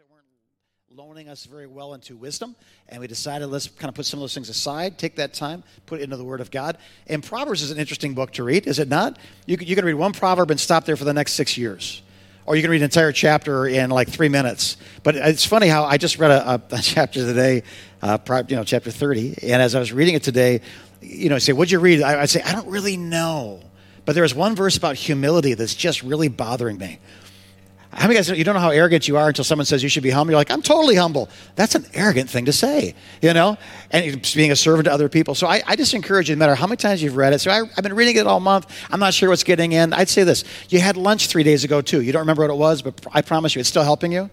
that weren't loaning us very well into wisdom, and we decided let's kind of put some of those things aside, take that time, put it into the Word of God. And Proverbs is an interesting book to read, is it not? You can, you can read one proverb and stop there for the next six years. Or you can read an entire chapter in like three minutes. But it's funny how I just read a, a chapter today, uh, you know, chapter 30. And as I was reading it today, you know, I say, what'd you read? I, I'd say, I don't really know. But there was one verse about humility that's just really bothering me. How many guys you don't know how arrogant you are until someone says you should be humble? You're like, I'm totally humble. That's an arrogant thing to say, you know, and being a servant to other people. So I, I just encourage you, no matter how many times you've read it. So I, have been reading it all month. I'm not sure what's getting in. I'd say this: you had lunch three days ago too. You don't remember what it was, but I promise you, it's still helping you.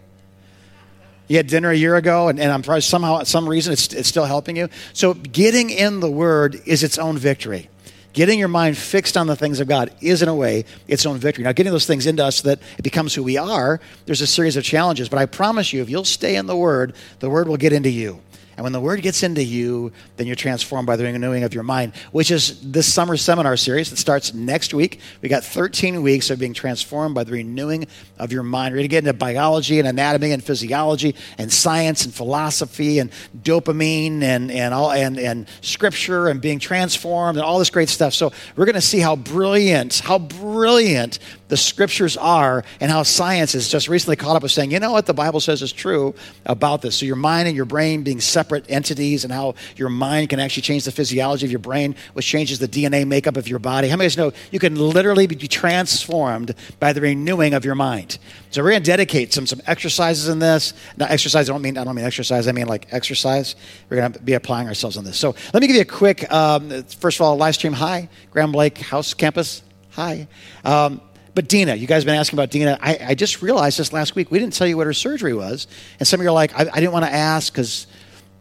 You had dinner a year ago, and, and I'm probably somehow, some reason, it's, it's still helping you. So getting in the Word is its own victory getting your mind fixed on the things of God is, in a way, its own victory. Now, getting those things into us so that it becomes who we are, there's a series of challenges. But I promise you, if you'll stay in the Word, the Word will get into you. And when the word gets into you, then you're transformed by the renewing of your mind, which is this summer seminar series that starts next week. We got 13 weeks of being transformed by the renewing of your mind. We're going to get into biology and anatomy and physiology and science and philosophy and dopamine and, and, all, and, and scripture and being transformed and all this great stuff. So we're going to see how brilliant, how brilliant the scriptures are and how science has just recently caught up with saying, you know what the Bible says is true about this. So your mind and your brain being separate entities and how your mind can actually change the physiology of your brain, which changes the DNA makeup of your body. How many of you know you can literally be transformed by the renewing of your mind? So we're going to dedicate some some exercises in this. Not exercise. I don't mean I don't mean exercise. I mean like exercise. We're going to be applying ourselves on this. So let me give you a quick. Um, first of all, live stream. Hi, Graham Blake House Campus. Hi. Um, but Dina, you guys have been asking about Dina. I, I, just realized this last week. We didn't tell you what her surgery was. And some of you are like, I, I didn't want to ask because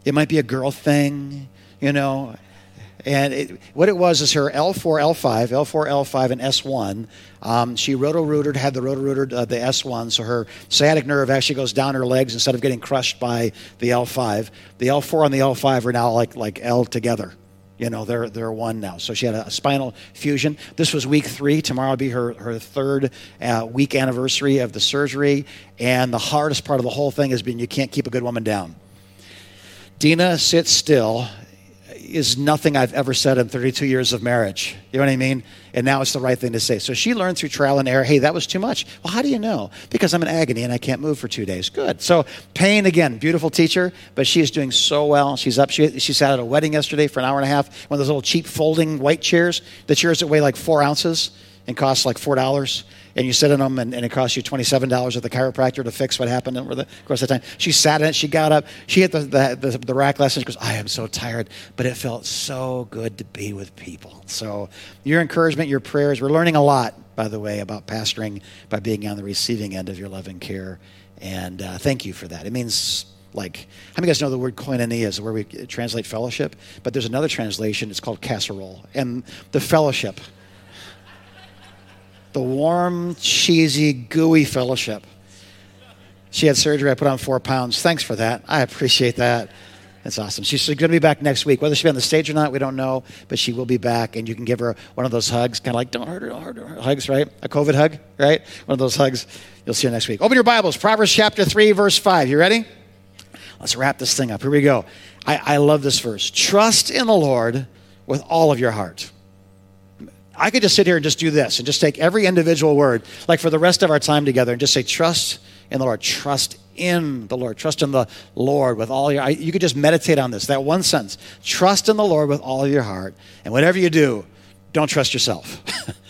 it might be a girl thing, you know. And it, what it was is her L4, L5, L4, L5, and S1. Um, she roto-rooted, had the roto-rooted, uh, the S1, so her sciatic nerve actually goes down her legs instead of getting crushed by the L5. The L4 and the L5 are now like, like L together. You know, they're, they're one now. So she had a, spinal fusion. This was week three. Tomorrow will be her, her third uh, week anniversary of the surgery. And the hardest part of the whole thing has been you can't keep a good woman down. Dina sits still is nothing I've ever said in 32 years of marriage. You know what I mean? And now it's the right thing to say. So she learned through trial and error, hey, that was too much. Well, how do you know? Because I'm in agony and I can't move for two days. Good. So pain again, beautiful teacher, but she is doing so well. She's up. She, she sat at a wedding yesterday for an hour and a half. One of those little cheap folding white chairs, the chairs that weigh like four ounces and costs like $4 and you sit in them, and, and it costs you $27 at the chiropractor to fix what happened over the course of time. She sat in it, she got up, she hit the, the, the, the rack lesson. She goes, I am so tired, but it felt so good to be with people. So, your encouragement, your prayers, we're learning a lot, by the way, about pastoring by being on the receiving end of your love and care. And uh, thank you for that. It means like how many guys know the word koinonia is where we translate fellowship but there's another translation it's called casserole and the fellowship the warm, cheesy, gooey fellowship. She had surgery. I put on four pounds. Thanks for that. I appreciate that. That's awesome. She's going to be back next week. Whether she'll be on the stage or not, we don't know, but she will be back, and you can give her one of those hugs, kind of like, don't hurt her, don't hurt her. Hugs, right? A COVID hug, right? One of those hugs. You'll see her next week. Open your Bibles, Proverbs chapter 3, verse 5. You ready? Let's wrap this thing up. Here we go. I, I love this verse. Trust in the Lord with all of your heart. I could just sit here and just do this and just take every individual word, like for the rest of our time together, and just say, trust in the Lord. Trust in the Lord. Trust in the Lord with all your. I, you could just meditate on this. That one sentence. Trust in the Lord with all of your heart, and whatever you do, don't trust yourself.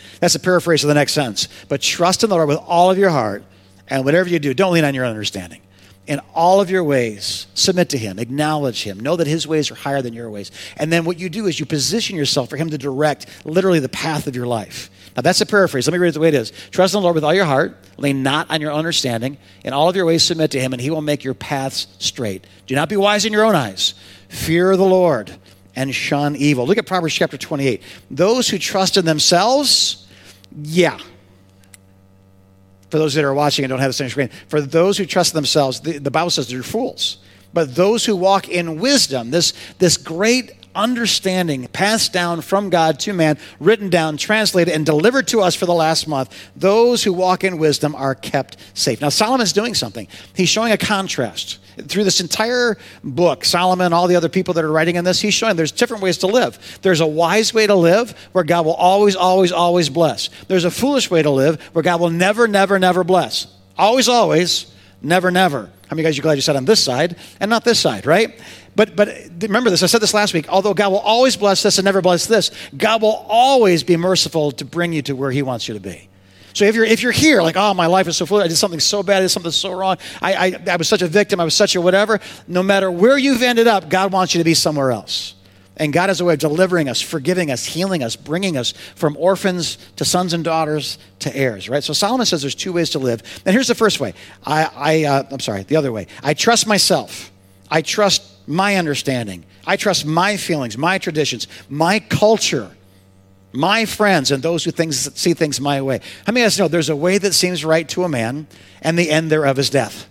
That's a paraphrase of the next sentence. But trust in the Lord with all of your heart, and whatever you do, don't lean on your understanding in all of your ways, submit to Him, acknowledge Him, know that His ways are higher than your ways. And then what you do is you position yourself for Him to direct literally the path of your life. Now, that's a paraphrase. Let me read it the way it is. Trust in the Lord with all your heart, lean not on your understanding. In all of your ways, submit to Him, and He will make your paths straight. Do not be wise in your own eyes. Fear the Lord and shun evil. Look at Proverbs chapter 28. Those who trust in themselves, yeah, for those that are watching and don't have the same screen, for those who trust themselves, the, the Bible says they're fools. But those who walk in wisdom, this, this great understanding passed down from God to man, written down, translated, and delivered to us for the last month. Those who walk in wisdom are kept safe. Now, Solomon's doing something. He's showing a contrast. Through this entire book, Solomon, and all the other people that are writing in this, he's showing there's different ways to live. There's a wise way to live where God will always, always, always bless. There's a foolish way to live where God will never, never, never bless. Always, always, never, never. How many guys are glad you sat on this side and not this side, right? But but remember this, I said this last week. Although God will always bless this and never bless this, God will always be merciful to bring you to where He wants you to be. So if you're if you're here, like, oh, my life is so full, I did something so bad, I did something so wrong, I, I, I was such a victim, I was such a whatever, no matter where you've ended up, God wants you to be somewhere else. And God has a way of delivering us, forgiving us, healing us, bringing us from orphans to sons and daughters to heirs, right? So Solomon says there's two ways to live. And here's the first way. I, I uh, I'm sorry, the other way. I trust myself. I trust my understanding. I trust my feelings, my traditions, my culture, my friends, and those who things, see things my way. How many of us know there's a way that seems right to a man, and the end thereof is death?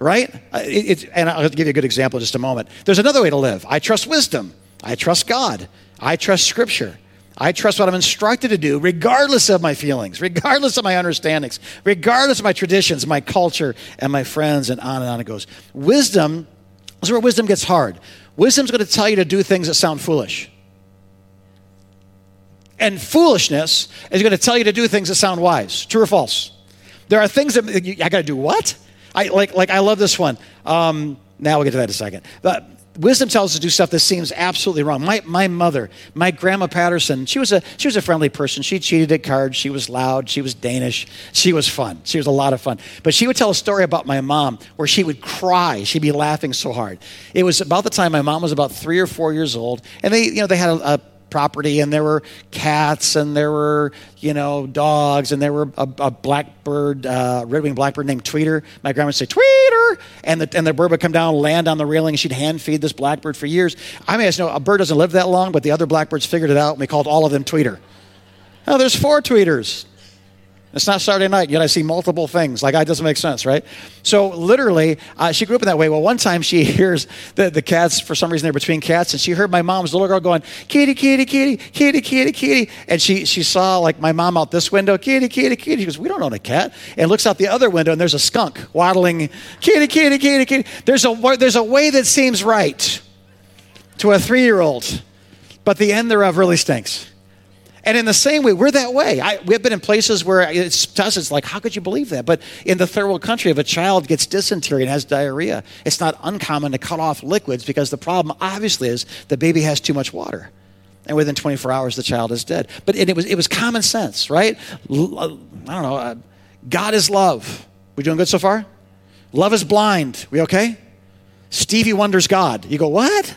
right? Uh, it, it, and I'll give you a good example in just a moment. There's another way to live. I trust wisdom. I trust God. I trust Scripture. I trust what I'm instructed to do, regardless of my feelings, regardless of my understandings, regardless of my traditions, my culture, and my friends, and on and on it goes. Wisdom is where wisdom gets hard. Wisdom's going to tell you to do things that sound foolish. And foolishness is going to tell you to do things that sound wise. True or false? There are things that I got to do what? I like like I love this one. Um, now we'll get to that in a second. But wisdom tells us to do stuff that seems absolutely wrong. My, my mother, my grandma Patterson, she was a she was a friendly person. She cheated at cards. She was loud. She was Danish. She was fun. She was a lot of fun. But she would tell a story about my mom where she would cry. She'd be laughing so hard. It was about the time my mom was about three or four years old, and they you know they had a, a property and there were cats and there were you know dogs and there were a, a blackbird uh, red-winged blackbird named tweeter. My grandma would say tweeter! And the, and the bird would come down land on the railing and she'd hand feed this blackbird for years. I mean I know a bird doesn't live that long but the other blackbirds figured it out and we called all of them tweeter. Oh there's four tweeters it's not Saturday night, yet I see multiple things. Like, that doesn't make sense, right? So, literally, uh, she grew up in that way. Well, one time she hears the, the cats, for some reason, they're between cats, and she heard my mom's little girl going, kitty, kitty, kitty, kitty, kitty, kitty. And she, she saw, like, my mom out this window, kitty, kitty, kitty. She goes, We don't own a cat. And looks out the other window, and there's a skunk waddling, kitty, kitty, kitty, kitty. There's a, there's a way that seems right to a three year old, but the end thereof really stinks. And in the same way, we're that way. I, we've been in places where it's, to us, it's like, how could you believe that? But in the third world country, if a child gets dysentery and has diarrhea, it's not uncommon to cut off liquids because the problem obviously is the baby has too much water. And within 24 hours, the child is dead. But it was, it was common sense, right? L- uh, I don't know. Uh, God is love. We doing good so far? Love is blind. We okay? Stevie Wonder's God. You go, what?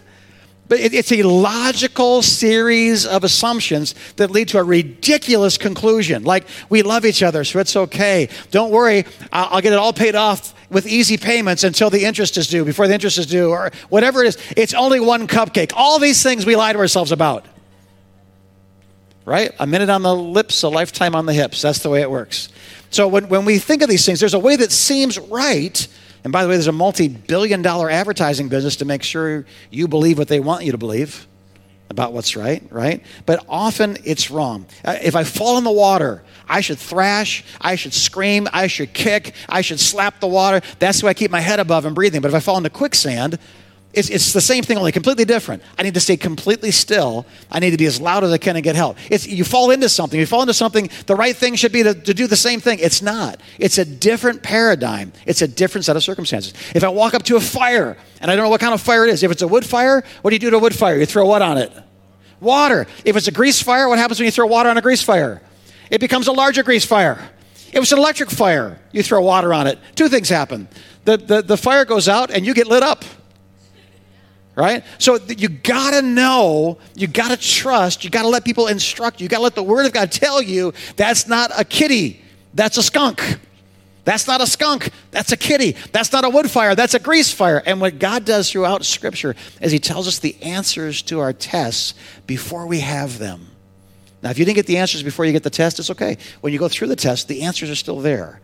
But it's a logical series of assumptions that lead to a ridiculous conclusion. Like, we love each other, so it's okay. Don't worry, I'll get it all paid off with easy payments until the interest is due, before the interest is due, or whatever it is. It's only one cupcake. All these things we lie to ourselves about. Right? A minute on the lips, a lifetime on the hips. That's the way it works. So when, when we think of these things, there's a way that seems right and by the way, there's a multi billion dollar advertising business to make sure you believe what they want you to believe about what's right, right? But often it's wrong. Uh, if I fall in the water, I should thrash, I should scream, I should kick, I should slap the water. That's way I keep my head above and breathing. But if I fall into quicksand, it's, it's the same thing, only completely different. I need to stay completely still. I need to be as loud as I can and get help. It's, you fall into something. You fall into something, the right thing should be to, to do the same thing. It's not. It's a different paradigm. It's a different set of circumstances. If I walk up to a fire and I don't know what kind of fire it is, if it's a wood fire, what do you do to a wood fire? You throw what on it? Water. If it's a grease fire, what happens when you throw water on a grease fire? It becomes a larger grease fire. If it's an electric fire, you throw water on it. Two things happen. The, the, the fire goes out and you get lit up right? So you got to know, you got to trust, you got to let people instruct you, you got to let the Word of God tell you that's not a kitty, that's a skunk. That's not a skunk, that's a kitty. That's not a wood fire, that's a grease fire. And what God does throughout Scripture is He tells us the answers to our tests before we have them. Now, if you didn't get the answers before you get the test, it's okay. When you go through the test, the answers are still there.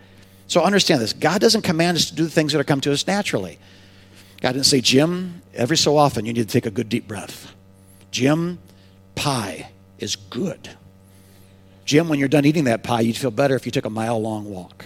So understand this God doesn't command us to do the things that are come to us naturally. God didn't say, Jim, every so often you need to take a good deep breath. Jim, pie is good. Jim, when you're done eating that pie, you'd feel better if you took a mile long walk.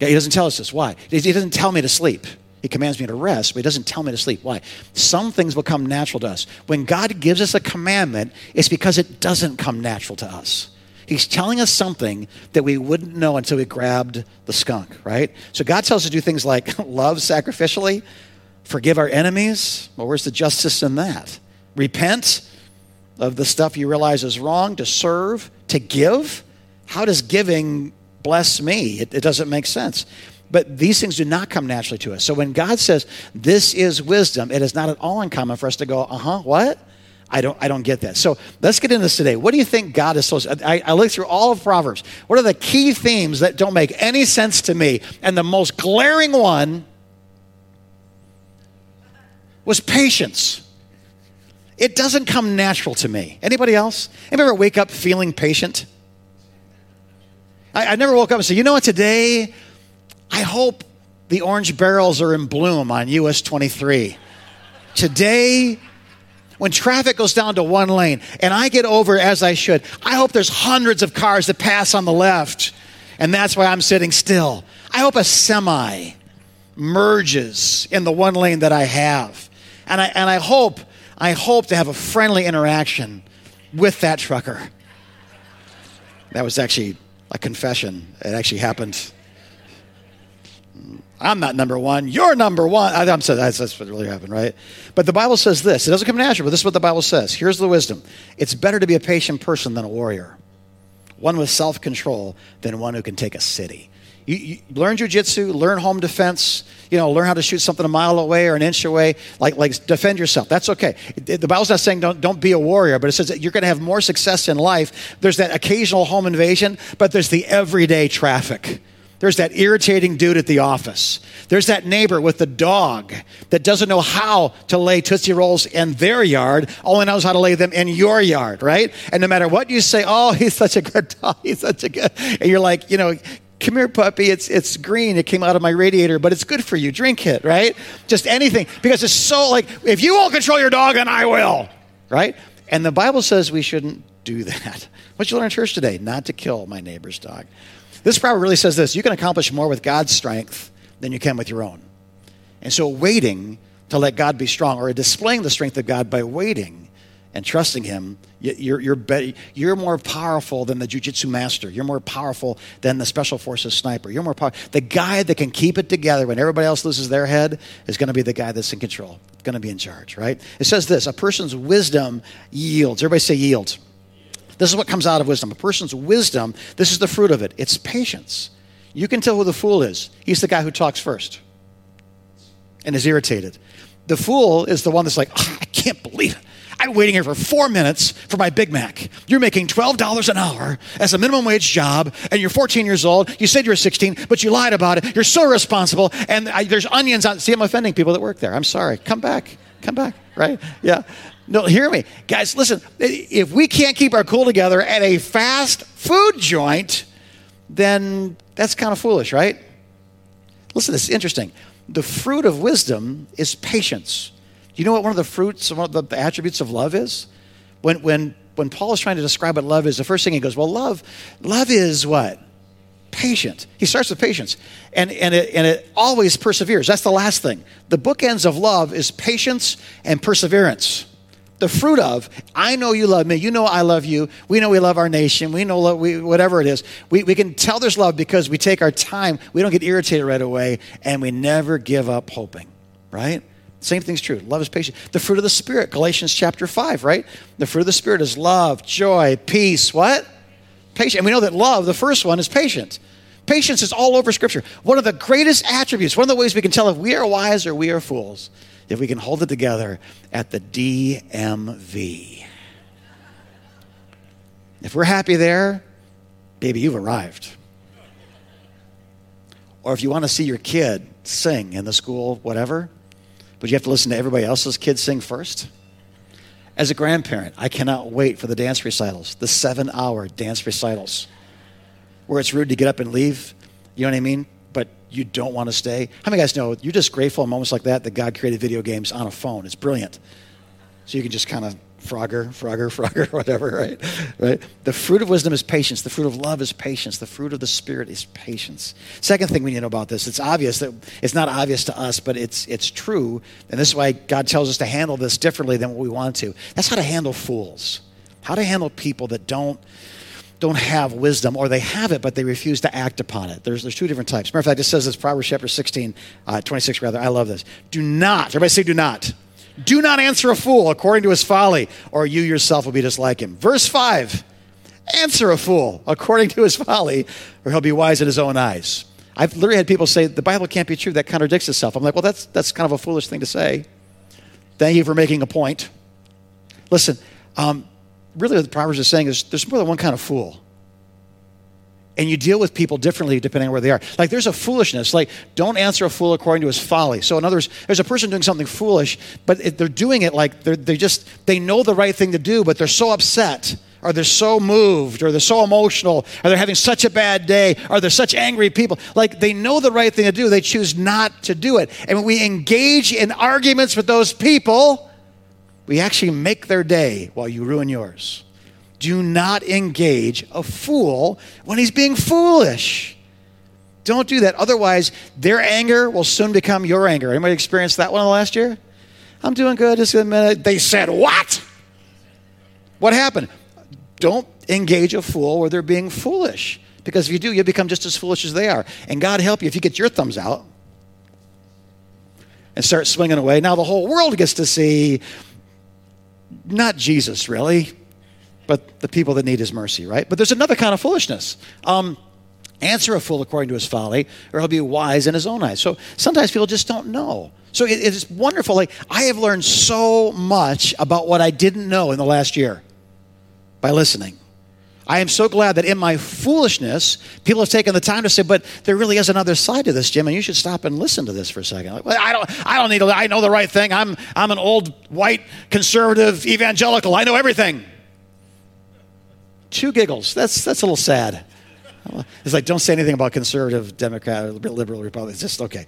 Yeah, he doesn't tell us this. Why? He doesn't tell me to sleep. He commands me to rest, but he doesn't tell me to sleep. Why? Some things will come natural to us. When God gives us a commandment, it's because it doesn't come natural to us. He's telling us something that we wouldn't know until we grabbed the skunk, right? So God tells us to do things like love sacrificially, forgive our enemies. Well, where's the justice in that? Repent of the stuff you realize is wrong, to serve, to give. How does giving bless me? It, it doesn't make sense. But these things do not come naturally to us. So when God says this is wisdom, it is not at all uncommon for us to go, uh huh, what? I don't, I don't get that. So let's get into this today. What do you think God is so? I, I looked through all of Proverbs. What are the key themes that don't make any sense to me? And the most glaring one was patience. It doesn't come natural to me. Anybody else? Anybody ever wake up feeling patient? I, I never woke up and said, you know what, today I hope the orange barrels are in bloom on US 23. Today, when traffic goes down to one lane and I get over as I should, I hope there's hundreds of cars that pass on the left, and that's why I'm sitting still. I hope a semi merges in the one lane that I have. And I, and I hope, I hope to have a friendly interaction with that trucker. That was actually a confession. It actually happened I'm not number one. You're number one. I'm saying that's, that's what really happened, right? But the Bible says this. It doesn't come natural, but this is what the Bible says. Here's the wisdom. It's better to be a patient person than a warrior. One with self-control than one who can take a city. You, you learn jujitsu, learn home defense, you know, learn how to shoot something a mile away or an inch away, like, like defend yourself. That's okay. The Bible's not saying don't, don't be a warrior, but it says that you're going to have more success in life. There's that occasional home invasion, but there's the everyday traffic there's that irritating dude at the office. There's that neighbor with the dog that doesn't know how to lay Tootsie Rolls in their yard, only knows how to lay them in your yard, right? And no matter what you say, oh, he's such a good dog, he's such a good, and you're like, you know, come here, puppy, it's, it's green, it came out of my radiator, but it's good for you, drink it, right? Just anything, because it's so like, if you won't control your dog, then I will, right? And the Bible says we shouldn't do that. What you learn in church today? Not to kill my neighbor's dog. This proverb really says this you can accomplish more with God's strength than you can with your own. And so, waiting to let God be strong or displaying the strength of God by waiting and trusting Him, you're, you're, be- you're more powerful than the jujitsu master. You're more powerful than the special forces sniper. You're more powerful. The guy that can keep it together when everybody else loses their head is going to be the guy that's in control, going to be in charge, right? It says this a person's wisdom yields. Everybody say yields. This is what comes out of wisdom. A person's wisdom, this is the fruit of it. It's patience. You can tell who the fool is. He's the guy who talks first and is irritated. The fool is the one that's like, oh, I can't believe it. I'm waiting here for four minutes for my Big Mac. You're making $12 an hour as a minimum wage job, and you're 14 years old. You said you were 16, but you lied about it. You're so responsible, and I, there's onions on. See, I'm offending people that work there. I'm sorry. Come back. Come back, right? Yeah. No, hear me. Guys, listen. If we can't keep our cool together at a fast food joint, then that's kind of foolish, right? Listen, this is interesting. The fruit of wisdom is patience. You know what one of the fruits, one of the attributes of love is? When, when, when Paul is trying to describe what love is, the first thing he goes, well, love, love is what? patient. He starts with patience, and, and, it, and it always perseveres. That's the last thing. The bookends of love is patience and perseverance the fruit of i know you love me you know i love you we know we love our nation we know we, whatever it is we, we can tell there's love because we take our time we don't get irritated right away and we never give up hoping right same thing's true. Love is patient. The fruit of the spirit galatians chapter 5 right? The fruit of the spirit is love joy peace what? Patient and we know that love the first one is patient patience is all over scripture. One of the greatest attributes one of the ways we can tell if we are wise or we are fools if we can hold it together at the DMV. If we're happy there, baby, you've arrived. Or if you want to see your kid sing in the school, whatever, but you have to listen to everybody else's kids sing first. As a grandparent, I cannot wait for the dance recitals, the seven hour dance recitals, where it's rude to get up and leave. You know what I mean? But you don't want to stay. How many guys know you're just grateful in moments like that that God created video games on a phone? It's brilliant. So you can just kind of Frogger, Frogger, Frogger, whatever, right? Right? The fruit of wisdom is patience. The fruit of love is patience. The fruit of the Spirit is patience. Second thing we need to know about this, it's obvious that it's not obvious to us, but it's it's true. And this is why God tells us to handle this differently than what we want to. That's how to handle fools. How to handle people that don't don't have wisdom, or they have it, but they refuse to act upon it. There's, there's two different types. Matter of fact, it says this, Proverbs chapter 16, uh, 26 rather. I love this. Do not, everybody say do not. Do not answer a fool according to his folly, or you yourself will be just like him. Verse 5 Answer a fool according to his folly, or he'll be wise in his own eyes. I've literally had people say, the Bible can't be true. That contradicts itself. I'm like, well, that's, that's kind of a foolish thing to say. Thank you for making a point. Listen, um, really what the Proverbs is saying is there's more than one kind of fool and you deal with people differently depending on where they are. Like there's a foolishness. Like don't answer a fool according to his folly. So in other words, there's a person doing something foolish, but it, they're doing it like they're they just they know the right thing to do, but they're so upset. Or they're so moved, or they're so emotional, or they're having such a bad day, or they're such angry people. Like they know the right thing to do, they choose not to do it. And when we engage in arguments with those people, we actually make their day while you ruin yours do not engage a fool when he's being foolish. Don't do that. Otherwise, their anger will soon become your anger. Anybody experienced that one last year? I'm doing good. Just a minute. They said, What? What happened? Don't engage a fool where they're being foolish. Because if you do, you become just as foolish as they are. And God help you if you get your thumbs out and start swinging away. Now the whole world gets to see not Jesus, really, but the people that need his mercy, right? But there's another kind of foolishness. Um, answer a fool according to his folly, or he'll be wise in his own eyes. So sometimes people just don't know. So it, it's wonderful. Like I have learned so much about what I didn't know in the last year by listening. I am so glad that in my foolishness, people have taken the time to say, "But there really is another side to this, Jim, and you should stop and listen to this for a second. Like, well, I don't, I don't need to. I know the right thing. I'm, I'm an old white conservative evangelical. I know everything. Two giggles. That's, that's a little sad. It's like, don't say anything about conservative, Democrat, liberal, Republican. It's just, okay.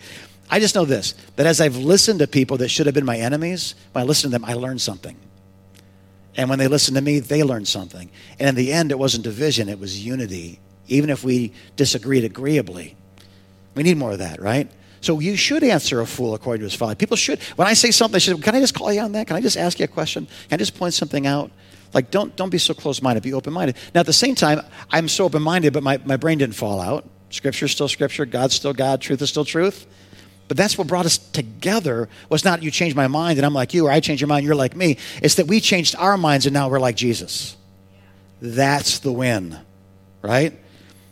I just know this that as I've listened to people that should have been my enemies, when I listen to them, I learned something. And when they listen to me, they learn something. And in the end, it wasn't division, it was unity, even if we disagreed agreeably. We need more of that, right? So you should answer a fool according to his folly. People should, when I say something, they should, can I just call you on that? Can I just ask you a question? Can I just point something out? Like, don't, don't be so close minded, be open minded. Now, at the same time, I'm so open minded, but my, my brain didn't fall out. Scripture's still scripture, God's still God, truth is still truth. But that's what brought us together was not you changed my mind and I'm like you, or I changed your mind, you're like me. It's that we changed our minds and now we're like Jesus. That's the win, right?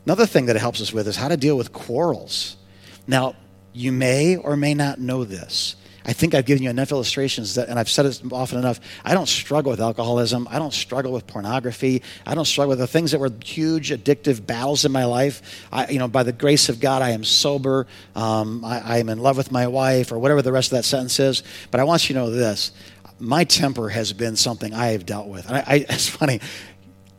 Another thing that it helps us with is how to deal with quarrels. Now, you may or may not know this, I think I've given you enough illustrations that, and I've said it often enough. I don't struggle with alcoholism. I don't struggle with pornography. I don't struggle with the things that were huge addictive battles in my life. I, you know, by the grace of God, I am sober. Um, I, am in love with my wife, or whatever the rest of that sentence is. But I want you to know this: my temper has been something I have dealt with. And I, I, it's funny.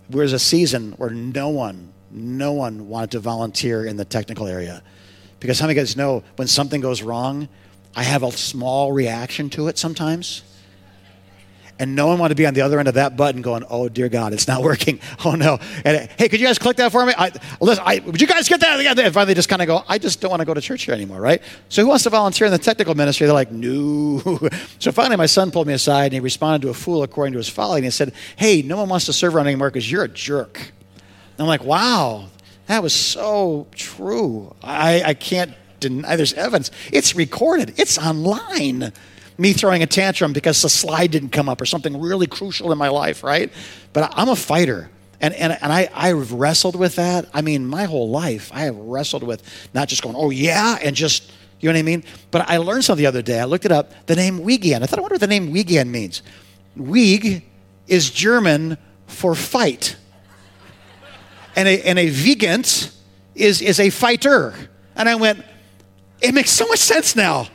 There was a season where no one, no one wanted to volunteer in the technical area, because how many guys know when something goes wrong? I have a small reaction to it sometimes. And no one wanted to be on the other end of that button going, oh, dear God, it's not working. Oh, no. And hey, could you guys click that for me? I, listen, I, would you guys get that? And finally, just kind of go, I just don't want to go to church here anymore, right? So who wants to volunteer in the technical ministry? They're like, no. so finally, my son pulled me aside and he responded to a fool according to his folly. And he said, hey, no one wants to serve around anymore because you're a jerk. And I'm like, wow, that was so true. I, I can't deny, uh, there's evidence. It's recorded, it's online. Me throwing a tantrum because the slide didn't come up or something really crucial in my life, right? But I'm a fighter. And, and, and I, I've wrestled with that. I mean, my whole life, I have wrestled with not just going, oh, yeah, and just, you know what I mean? But I learned something the other day. I looked it up, the name Wiegand. I thought, I wonder what the name Wiegand means. Wieg is German for fight. And a, and a Wiegand is, is a fighter. And I went, it makes so much sense now.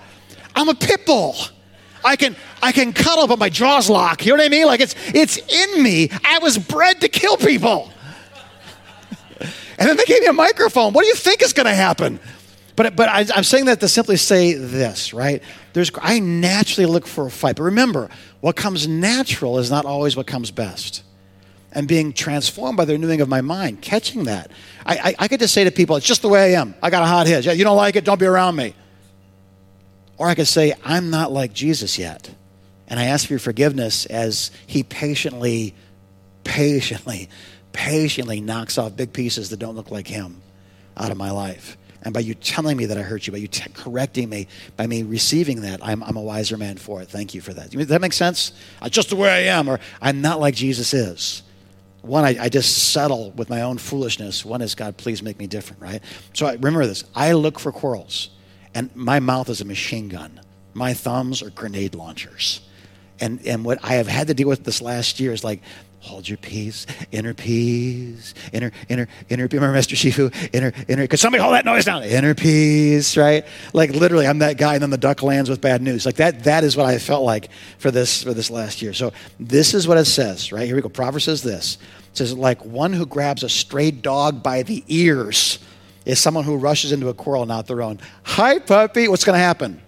I'm a pit bull. I can I can cuddle, but my jaws lock. You know what I mean? Like it's it's in me. I was bred to kill people. and then they gave me a microphone. What do you think is going to happen? But, but I, I'm saying that to simply say this, right? There's, I naturally look for a fight. But remember, what comes natural is not always what comes best. And being transformed by the renewing of my mind, catching that. I, I, I could just say to people, it's just the way I am. I got a hot head. Yeah, you don't like it, don't be around me. Or I could say, I'm not like Jesus yet. And I ask for your forgiveness as he patiently, patiently, patiently knocks off big pieces that don't look like him out of my life. And by you telling me that I hurt you, by you t- correcting me, by me receiving that, I'm, I'm, a wiser man for it. Thank you for that. Does that make sense? Uh, just the way I am, or I'm not like Jesus is. One, I, I, just settle with my own foolishness. One is, God, please make me different, right? So I, remember this. I look for quarrels, and my mouth is a machine gun. My thumbs are grenade launchers. And, and what I have had to deal with this last year is like, hold your peace, inner peace, inner, inner, inner, remember Mr. Shifu? Inner, inner, could somebody hold that noise down? Inner peace, right? Like literally, I'm that guy, and then the duck lands with bad news. Like that, that is what I felt like for this, for this last year. So this is what it says, right? Here we go. Proverbs says this. It says, like one who grabs a stray dog by the ears is someone who rushes into a quarrel not their own. Hi, puppy. What's going to happen?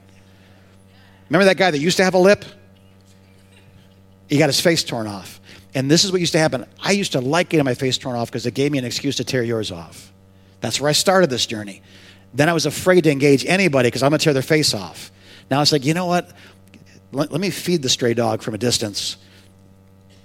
Remember that guy that used to have a lip? He got his face torn off. And this is what used to happen. I used to like getting my face torn off because it gave me an excuse to tear yours off. That's where I started this journey. Then I was afraid to engage anybody because I'm going to tear their face off. Now it's like, you know what? Let, let me feed the stray dog from a distance,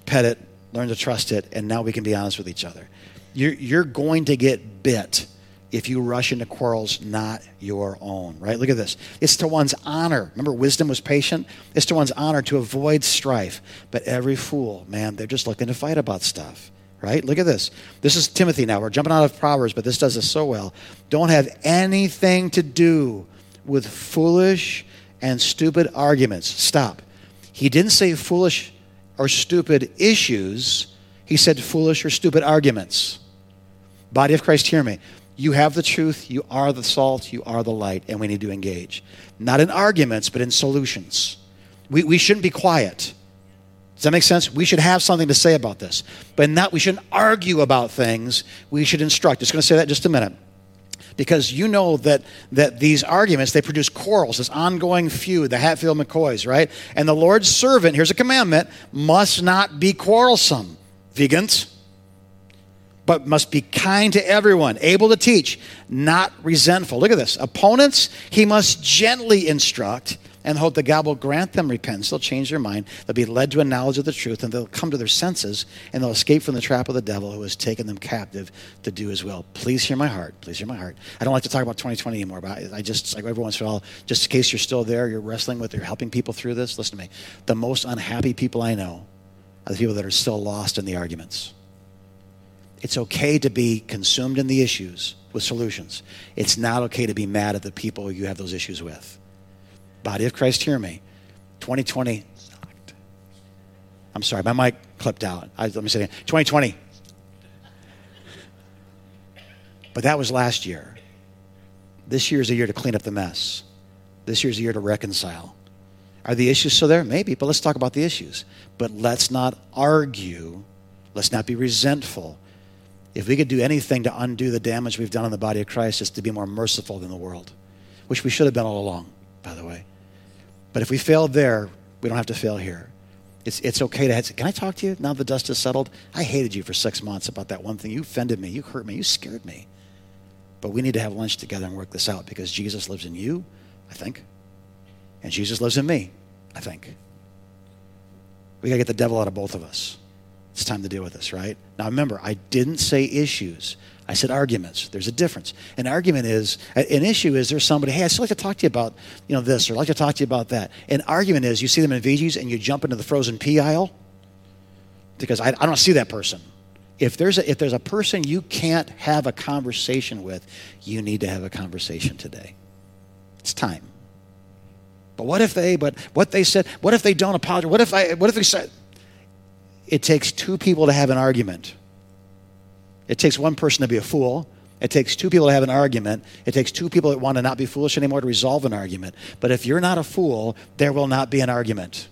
pet it, learn to trust it, and now we can be honest with each other. You're, you're going to get bit if you rush into quarrels not your own, right? Look at this. It's to one's honor. Remember, wisdom was patient? It's to one's honor to avoid strife. But every fool, man, they're just looking to fight about stuff, right? Look at this. This is Timothy now. We're jumping out of Proverbs, but this does this so well. Don't have anything to do with foolish and stupid arguments. Stop. He didn't say foolish or stupid issues, he said foolish or stupid arguments. Body of Christ, hear me. You have the truth, you are the salt, you are the light, and we need to engage. Not in arguments, but in solutions. We, we shouldn't be quiet. Does that make sense? We should have something to say about this. But not, we shouldn't argue about things. We should instruct. Just going to say that in just a minute. Because you know that, that these arguments, they produce quarrels, this ongoing feud, the Hatfield McCoys, right? And the Lord's servant, here's a commandment, must not be quarrelsome. Wiegands, but must be kind to everyone, able to teach, not resentful. Look at this. Opponents, he must gently instruct and hope that God will grant them repentance. They'll change their mind. They'll be led to a knowledge of the truth, and they'll come to their senses, and they'll escape from the trap of the devil who has taken them captive to do his will. Please hear my heart. Please hear my heart. I don't like to talk about 2020 anymore, but I, just, like every once in a while, just in case you're still there, you're wrestling with, you're helping people through this, listen to me. The most unhappy people I know are the people that are still lost in the arguments. It's okay to be consumed in the issues with solutions. It's not okay to be mad at the people you have those issues with. Body of Christ, hear me. 2020 sucked. I'm sorry, my mic clipped out. I, let me say it again. 2020. But that was last year. This year is a year to clean up the mess. This year is a year to reconcile. Are the issues still there? Maybe, but let's talk about the issues. But let's not argue. Let's not be resentful. If we could do anything to undo the damage we've done in the body of Christ, it's to be more merciful than the world, which we should have been all along, by the way. But if we failed there, we don't have to fail here. It's, it's okay to have, can I talk to you now the dust has settled? I hated you for six months about that one thing. You offended me. You hurt me. You scared me. But we need to have lunch together and work this out because Jesus lives in you, I think. And Jesus lives in me, I think. We got to get the devil out of both of us. It's time to deal with this, right? Now remember, I didn't say issues. I said arguments. There's a difference. An argument is an issue is there's somebody, hey, I'd like to talk to you about you know this, or I'd like to talk to you about that. An argument is you see them in VG's and you jump into the frozen pea aisle because I, I don't see that person. If there's a, if there's a person you can't have a conversation with, you need to have a conversation today. It's time. But what if they? But what they said? What if they don't apologize? What if I? What if they said? It takes two people to have an argument. It takes one person to be a fool. It takes two people to have an argument. It takes two people that want to not be foolish anymore to resolve an argument. But if you're not a fool, there will not be an argument.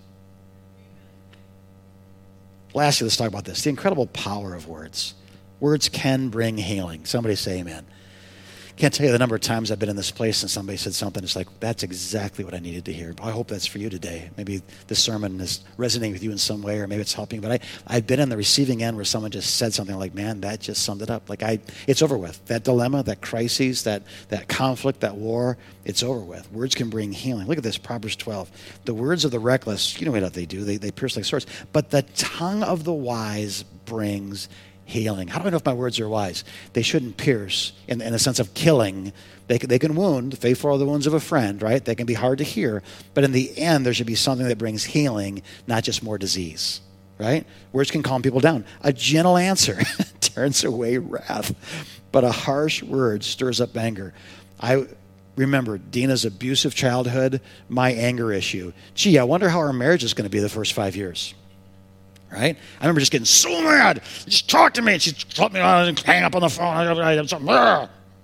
Lastly, let's talk about this the incredible power of words. Words can bring healing. Somebody say amen. Can't tell you the number of times I've been in this place and somebody said something. It's like, that's exactly what I needed to hear. I hope that's for you today. Maybe this sermon is resonating with you in some way, or maybe it's helping. But I, I've been in the receiving end where someone just said something like, man, that just summed it up. Like, I, it's over with. That dilemma, that crisis, that, that conflict, that war, it's over with. Words can bring healing. Look at this, Proverbs 12. The words of the reckless, you know what they do, they, they pierce like swords. But the tongue of the wise brings healing. How do I know if my words are wise? They shouldn't pierce in, in the sense of killing. They can, they can wound. Faithful are the wounds of a friend, right? They can be hard to hear. But in the end, there should be something that brings healing, not just more disease, right? Words can calm people down. A gentle answer turns away wrath, but a harsh word stirs up anger. I remember Dina's abusive childhood, my anger issue. Gee, I wonder how our marriage is going to be the first five years right? I remember just getting so mad. Just talk to me. And she told me to hang up on the phone.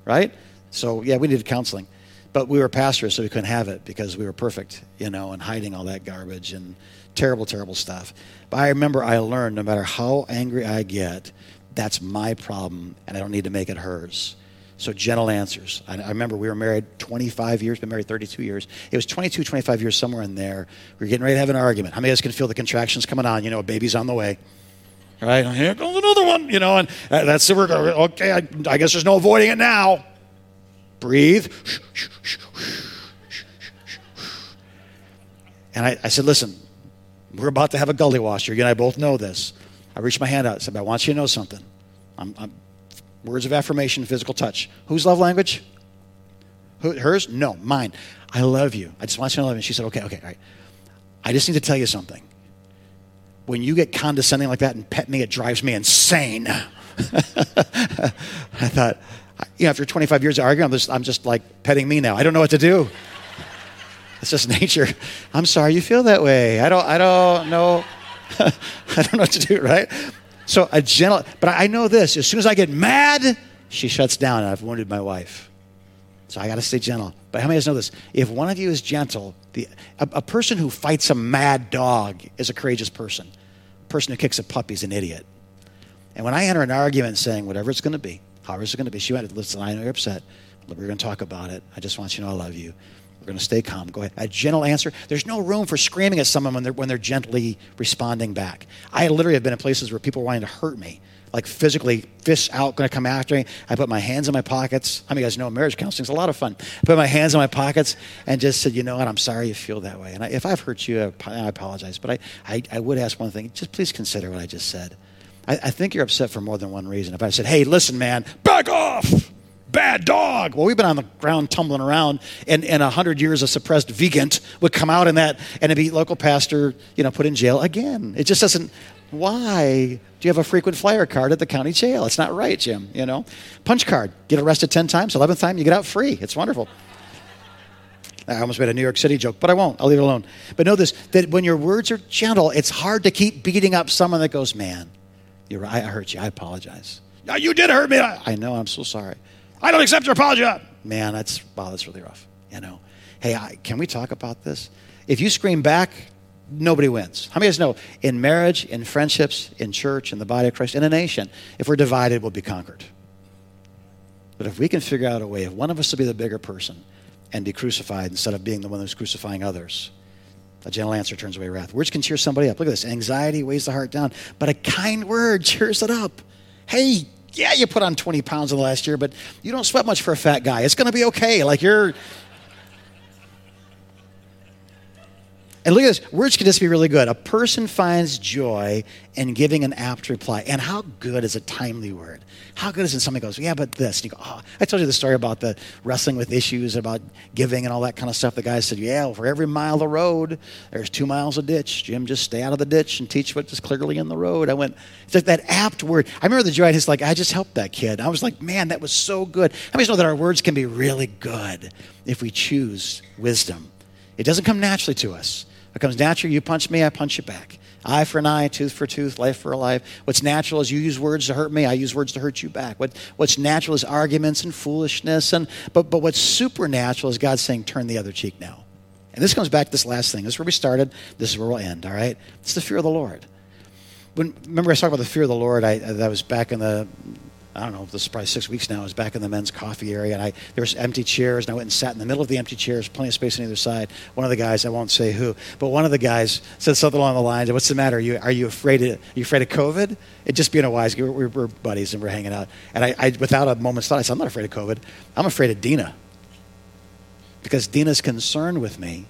Right? So, yeah, we needed counseling. But we were pastors, so we couldn't have it because we were perfect, you know, and hiding all that garbage and terrible, terrible stuff. But I remember I learned no matter how angry I get, that's my problem, and I don't need to make it hers. So gentle answers. I, I, remember we were married 25 years, been married 32 years. It was 22, 25 years, somewhere in there. We were getting ready to have an argument. How many of us can feel the contractions coming on? You know, a baby's on the way. Right? Here comes another one, you know, and uh, that's that's, we're going, okay, I, I guess there's no avoiding it now. Breathe. And I, I said, listen, we're about to have a gully washer. You and I both know this. I reached my hand out and said, but I want you to know something. I'm, I'm Words of affirmation, physical touch. Whose love language? Hers? No, mine. I love you. I just want you to love you. She said, okay, okay, all right. I just need to tell you something. When you get condescending like that and pet me, it drives me insane. I thought, you know, after 25 years of arguing, I'm just, I'm just like petting me now. I don't know what to do. It's just nature. I'm sorry you feel that way. I don't, I don't know. I don't know what to do, right? So a gentle, but I know this as soon as I get mad, she shuts down and I've wounded my wife. So I got to stay gentle. But how many of us know this? If one of you is gentle, the, a, a, person who fights a mad dog is a courageous person. A person who kicks a puppy is an idiot. And when I enter an argument saying, whatever it's going to be, however it's going to be, she went, listen, I know you're upset. We're going to talk about it. I just want you to know I love you going to stay calm. Go ahead. A gentle answer. There's no room for screaming at someone when they're, when they're gently responding back. I literally have been in places where people are wanting to hurt me, like physically, fists out, going to come after me. I put my hands in my pockets. How many of you guys know marriage counseling is a lot of fun? I put my hands in my pockets and just said, you know what, I'm sorry you feel that way. And I, if I've hurt you, I apologize. But I, I, I would ask one thing. Just please consider what I just said. I, I think you're upset for more than one reason. If I said, hey, listen, man, back off bad dog. Well, we've been on the ground tumbling around, and in a hundred years, a suppressed Wiegand would come out in that and be local pastor, you know, put in jail again. It just doesn't. Why do you have a frequent flyer card at the county jail? It's not right, Jim. You know, punch card. Get arrested ten times. Eleventh time, you get out free. It's wonderful. I almost made a New York City joke, but I won't. I'll leave it alone. But know this: that when your words are gentle, it's hard to keep beating up someone that goes, "Man, you're right. I hurt you. I apologize." Yeah, you did hurt me. I know. I'm so sorry. I don't accept your apology. Man, that's wow, that's really rough. You know, hey, I, can we talk about this? If you scream back, nobody wins. How many of us know in marriage, in friendships, in church, in the body of Christ, in a nation, if we're divided, we'll be conquered. But if we can figure out a way, if one of us will be the bigger person and be crucified instead of being the one who's crucifying others, a gentle answer turns away wrath. Words can cheer somebody up. Look at this. Anxiety weighs the heart down, but a kind word cheers it up. Hey, yeah, you put on 20 pounds in the last year, but you don't sweat much for a fat guy. It's going to be okay. Like you're. And look at this. Words can just be really good. A person finds joy in giving an apt reply. And how good is a timely word? How good is it when somebody goes, yeah, but this? And you go, oh, I told you the story about the wrestling with issues, about giving and all that kind of stuff. The guy said, yeah, well, for every mile of road, there's two miles of ditch. Jim, just stay out of the ditch and teach what is clearly in the road. I went, it's like that apt word. I remember the joy, he's like, I just helped that kid. I was like, man, that was so good. How many know that our words can be really good if we choose wisdom? It doesn't come naturally to us. It comes natural, You punch me, I punch you back. Eye for an eye, tooth for tooth, life for a life. What's natural is you use words to hurt me, I use words to hurt you back. What, what's natural is arguments and foolishness. And, but, but what's supernatural is God saying, turn the other cheek now. And this comes back to this last thing. This is where we started. This is where we'll end, all right? It's the fear of the Lord. When, remember, I was talking about the fear of the Lord. I, that was back in the I don't know, this is probably six weeks now. I was back in the men's coffee area, and I there's empty chairs, and I went and sat in the middle of the empty chairs, plenty of space on either side. One of the guys, I won't say who, but one of the guys said something along the lines, of, "What's the matter? Are you are you afraid of you afraid of COVID?" It just being a wise, we're, we're buddies and we're hanging out, and I, I without a moment's thought, I said, "I'm not afraid of COVID. I'm afraid of Dina." Because Dina's concerned with me,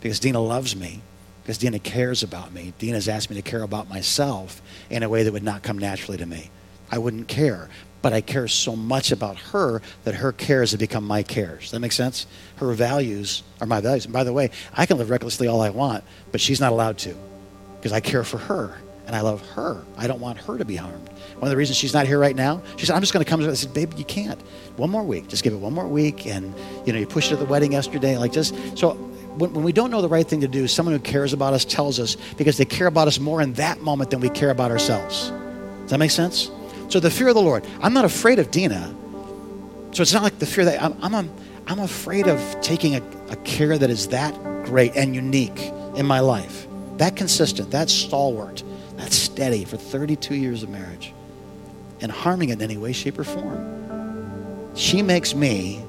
because Dina loves me, because Dina cares about me. Dina's asked me to care about myself in a way that would not come naturally to me. I wouldn't care. But I care so much about her that her cares have become my cares. That make sense? Her values are my values. And by the way, I can live recklessly all I want, but she's not allowed to because I care for her and I love her. I don't want her to be harmed. One of the reasons she's not here right now, she said, I'm just going to come. I said, baby, you can't. One more week. Just give it one more week. And, you know, you pushed it at the wedding yesterday. Like, just, so when, when we don't know the right thing to do, someone who cares about us tells us because they care about us more in that moment than we care about ourselves. Does that make sense? So the fear of the Lord. I'm not afraid of Dina. So it's not like the fear that I'm, I'm, I'm afraid of taking a, a care that is that great and unique in my life, that consistent, that stalwart, that steady for 32 years of marriage, and harming it in any way, shape, or form. She makes me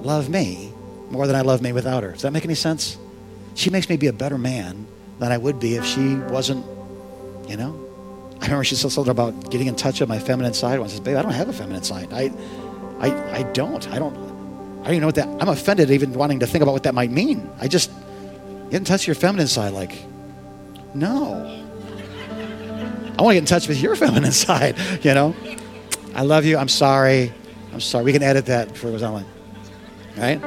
love me more than I love me without her. Does that make any sense? She makes me be a better man than I would be if she wasn't, you know, I remember she said something about getting in touch with my feminine side. I said, "Babe, I don't have a feminine side. I, I, I don't. I don't. I don't even know what that. I'm offended even wanting to think about what that might mean. I just get in touch with your feminine side. Like, no. I want to get in touch with your feminine side. You know, I love you. I'm sorry. I'm sorry. We can edit that before it goes online, right?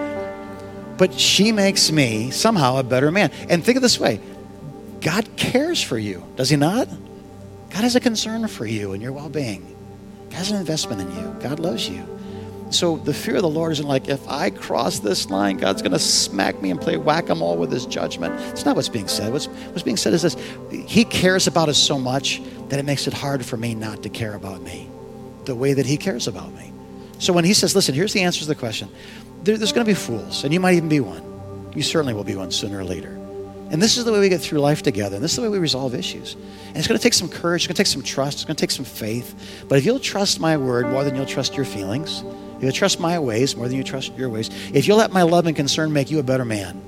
But she makes me somehow a better man. And think of this way: God cares for you, does He not? God has a concern for you and your well being. God has an investment in you. God loves you. So the fear of the Lord isn't like, if I cross this line, God's going to smack me and play whack a mole with his judgment. It's not what's being said. What's, what's being said is this He cares about us so much that it makes it hard for me not to care about me the way that He cares about me. So when He says, listen, here's the answer to the question there, there's going to be fools, and you might even be one. You certainly will be one sooner or later. And this is the way we get through life together. And this is the way we resolve issues. And it's going to take some courage. It's going to take some trust. It's going to take some faith. But if you'll trust my word more than you'll trust your feelings, if you'll trust my ways more than you trust your ways, if you'll let my love and concern make you a better man,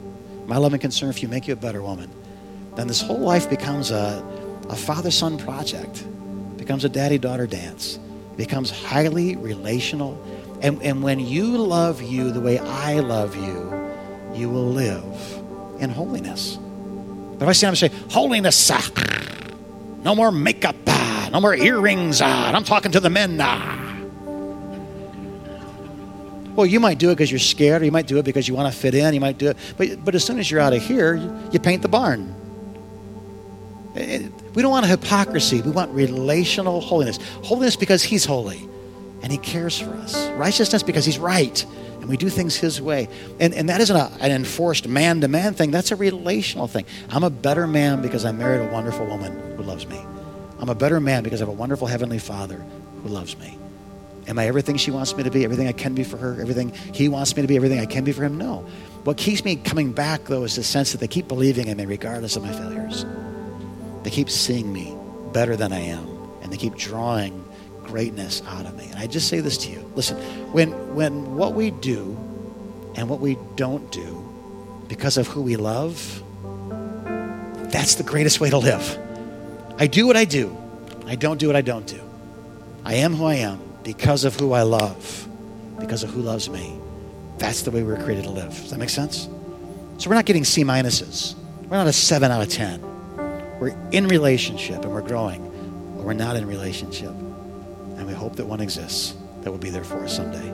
my love and concern for you make you a better woman, then this whole life becomes a, a father son project, becomes a daddy daughter dance, becomes highly relational. And, and when you love you the way I love you, you will live in holiness. But if I up and say, holiness, uh, no more makeup, uh, no more earrings, uh, and I'm talking to the men. Uh. Well, you might do it because you're scared, or you might do it because you want to fit in, you might do it. But, but as soon as you're out of here, you, you paint the barn. It, we don't want hypocrisy. We want relational holiness. Holiness because He's holy and He cares for us. Righteousness because He's right we do things His way. And, and that isn't a, an enforced man to man thing, that's a relational thing. I'm a better man because I married a wonderful woman who loves me. I'm a better man because I have a wonderful Heavenly Father who loves me. Am I everything she wants me to be, everything I can be for her, everything he wants me to be, everything I can be for him? No. What keeps me coming back, though, is the sense that they keep believing in me regardless of my failures. They keep seeing me better than I am, and they keep drawing greatness out of me. And I just say this to you. Listen, when when what we do and what we don't do because of who we love, that's the greatest way to live. I do what I do. I don't do what I don't do. I am who I am because of who I love, because of who loves me. That's the way we are created to live. Does that make sense? So we're not getting C minuses. We're not a seven out of 10. We're in relationship and we're growing, but we're not in relationship. We hope that one exists that will be there for us someday.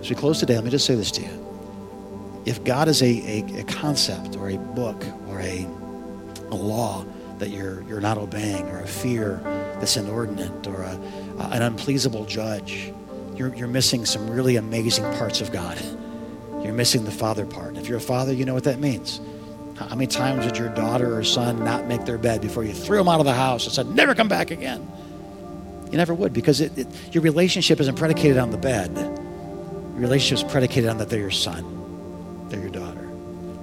As we close today, let me just say this to you. If God is a, a, a concept or a book or a, a law that you're, you're not obeying or a fear that's inordinate or a, an unpleasable judge, you're, you're missing some really amazing parts of God. You're missing the father part. If you're a father, you know what that means. How many times did your daughter or son not make their bed before you threw them out of the house and said, never come back again? You never would because it, it, your relationship isn't predicated on the bed. Your relationship is predicated on that they're your son, they're your daughter.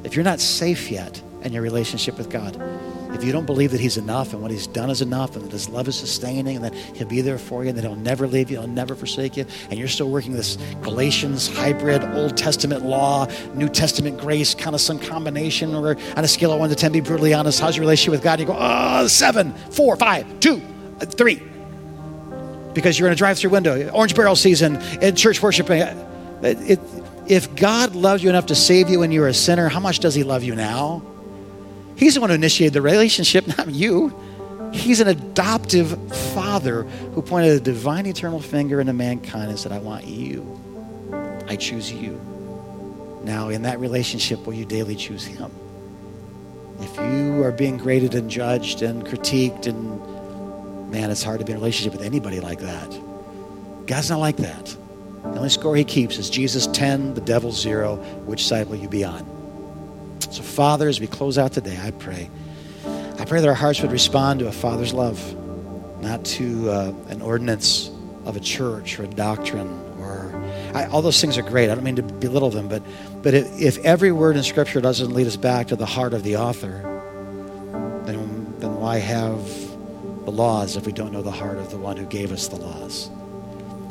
If you're not safe yet in your relationship with God, if you don't believe that He's enough and what He's done is enough and that His love is sustaining and that He'll be there for you and that He'll never leave you, He'll never forsake you, and you're still working this Galatians hybrid Old Testament law, New Testament grace, kind of some combination, or on a scale of one to 10, be brutally honest, how's your relationship with God? You go, oh, seven, four, five, two, three. Because you're in a drive through window, orange barrel season, in church worshiping. It, eh, it, if God loved you enough to save you when you were a sinner, how much does He love you now? He's the one who initiated the relationship, not you. He's an adoptive father who pointed a divine eternal finger into mankind and said, I want you. I choose you. Now, in that relationship, will you daily choose Him? If you are being graded and judged and critiqued, and man, it's hard to be in a relationship with anybody like that. God's not like that. The only score he keeps is Jesus 10, the devil 0. Which side will you be on? So, Father, as we close out today, I pray. I pray that our hearts would respond to a father's love, not to uh, an ordinance of a church or a doctrine or I, all those things are great. I don't mean to belittle them, but but if, if every word in Scripture doesn't lead us back to the heart of the author, then then why have the laws if we don't know the heart of the one who gave us the laws?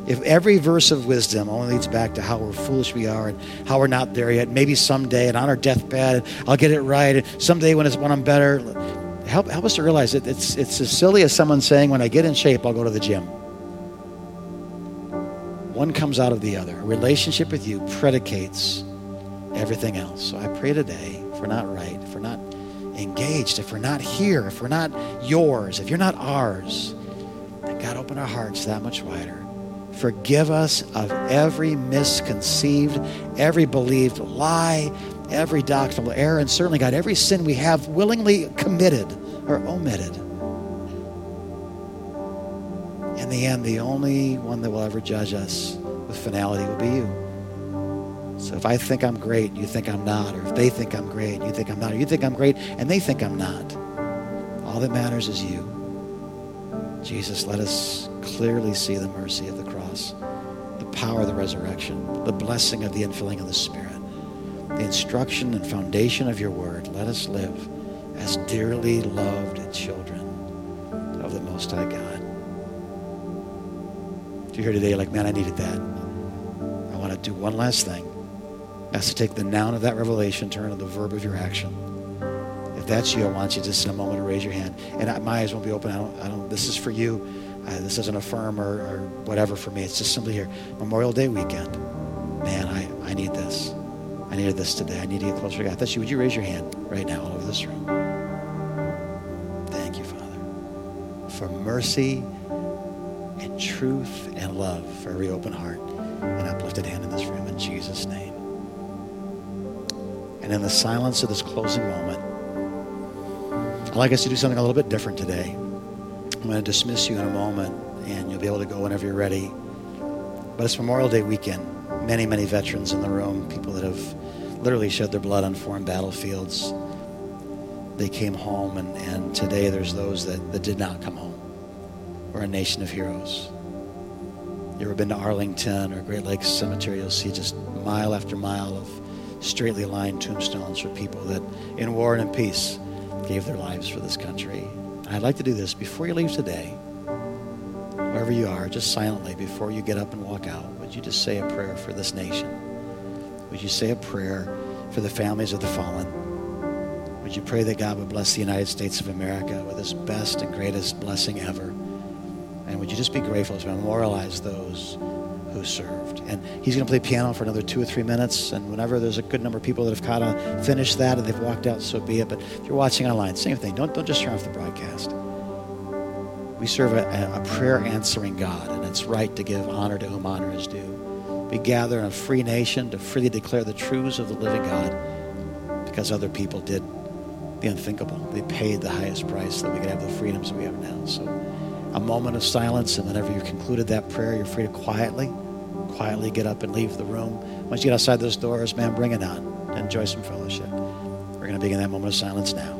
if every verse of wisdom only leads back to how foolish we are and how we're not there yet, maybe someday and on our deathbed, I'll get it right. And someday when, it's, when I'm better, help, help us to realize that it's, it's as silly as someone saying, when I get in shape, I'll go to the gym. One comes out of the other. A relationship with you predicates everything else. So I pray today, if we're not right, if we're not engaged, if we're not here, if we're not yours, if you're not ours, God open our hearts that much wider Forgive us of every misconceived, every believed lie, every doctrinal error, and certainly, God, every sin we have willingly committed or omitted. In the end, the only one that will ever judge us with finality will be you. So if I think I'm great, you think I'm not, or if they think I'm great, you think I'm not, or you think I'm great, and they think I'm not, all that matters is you. Jesus, let us clearly see the mercy of the cross, the power of the resurrection, the blessing of the infilling of the Spirit, the instruction and foundation of your word. Let us live as dearly loved children of the Most High God. If you're here today, like, man, I needed that. I want to do one last thing. That's to take the noun of that revelation, turn into the verb of your action If that's you, I want you just in a moment to raise your hand. And I, my eyes won't be open. I don't, I don't, this is for you. Uh, this isn't a firm or, or whatever for me. It's just simply here. Memorial Day weekend. Man, I, I need this. I needed this today. I need to get closer to God. That's you. Would you raise your hand right now all over this room? Thank you, Father, for mercy and truth and love for every open heart and uplifted hand in this room in Jesus' name. And in the silence of this closing moment, I'd like us to do something a little bit different today. I'm going to dismiss you in a moment, and you'll be able to go whenever you're ready. But it's Memorial Day weekend. Many, many veterans in the room, people that have literally shed their blood on foreign battlefields. They came home, and, and today there's those that, that did not come home. We're a nation of heroes. You ever been to Arlington or Great Lakes Cemetery? You'll see just mile after mile of straightly lined tombstones for people that, in war and in peace, gave their lives for this country. I'd like to do this before you leave today. Wherever you are, just silently before you get up and walk out, would you just say a prayer for this nation? Would you say a prayer for the families of the fallen? Would you pray that God would bless the United States of America with his best and greatest blessing ever? And would you just be grateful to memorialize those who served. And he's going to play piano for another two or three minutes. And whenever there's a good number of people that have kind of finished that and they've walked out, so be it. But if you're watching online, same thing. Don't, don't just turn off the broadcast. We serve a, a prayer answering God, and it's right to give honor to whom honor is due. We gather in a free nation to freely declare the truths of the living God because other people did the unthinkable. They paid the highest price that we could have the freedoms we have now. So a moment of silence, and whenever you've concluded that prayer, you're free to quietly, quietly get up and leave the room. Once you get outside those doors, man, bring it on. Enjoy some fellowship. We're going to begin that moment of silence now.